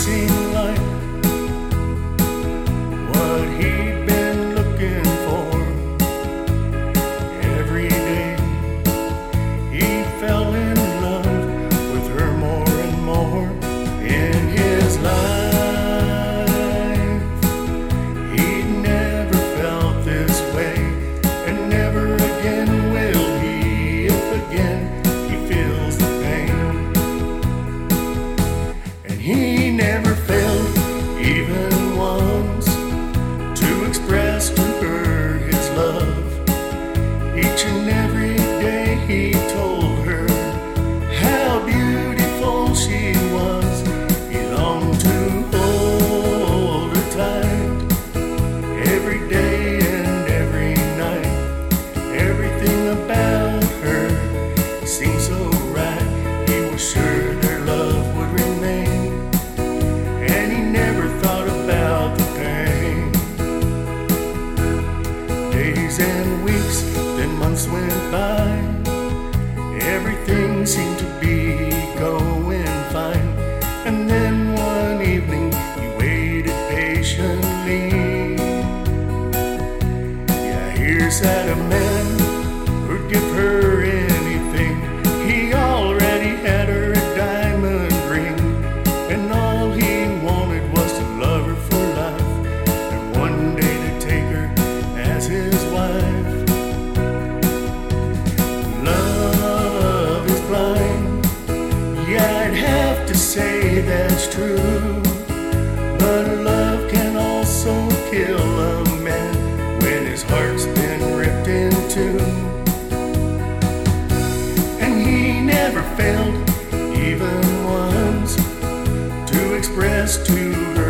sin assured their love would remain. And he never thought about the pain. Days and weeks, then months went by. Everything seemed to be going fine. And then one evening, he waited patiently. Yeah, here's that man. I'd have to say that's true. But love can also kill a man when his heart's been ripped in two. And he never failed, even once, to express to her.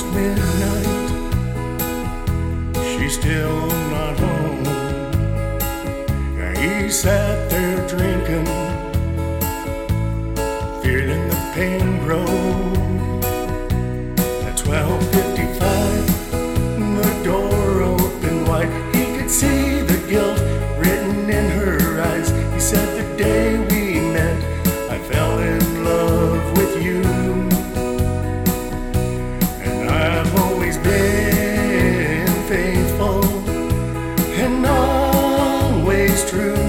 past midnight. She's still not home. Now he sat there drinking, feeling the pain grow. At 12:55, the door opened wide. He could see the guilt written in her eyes. He said. through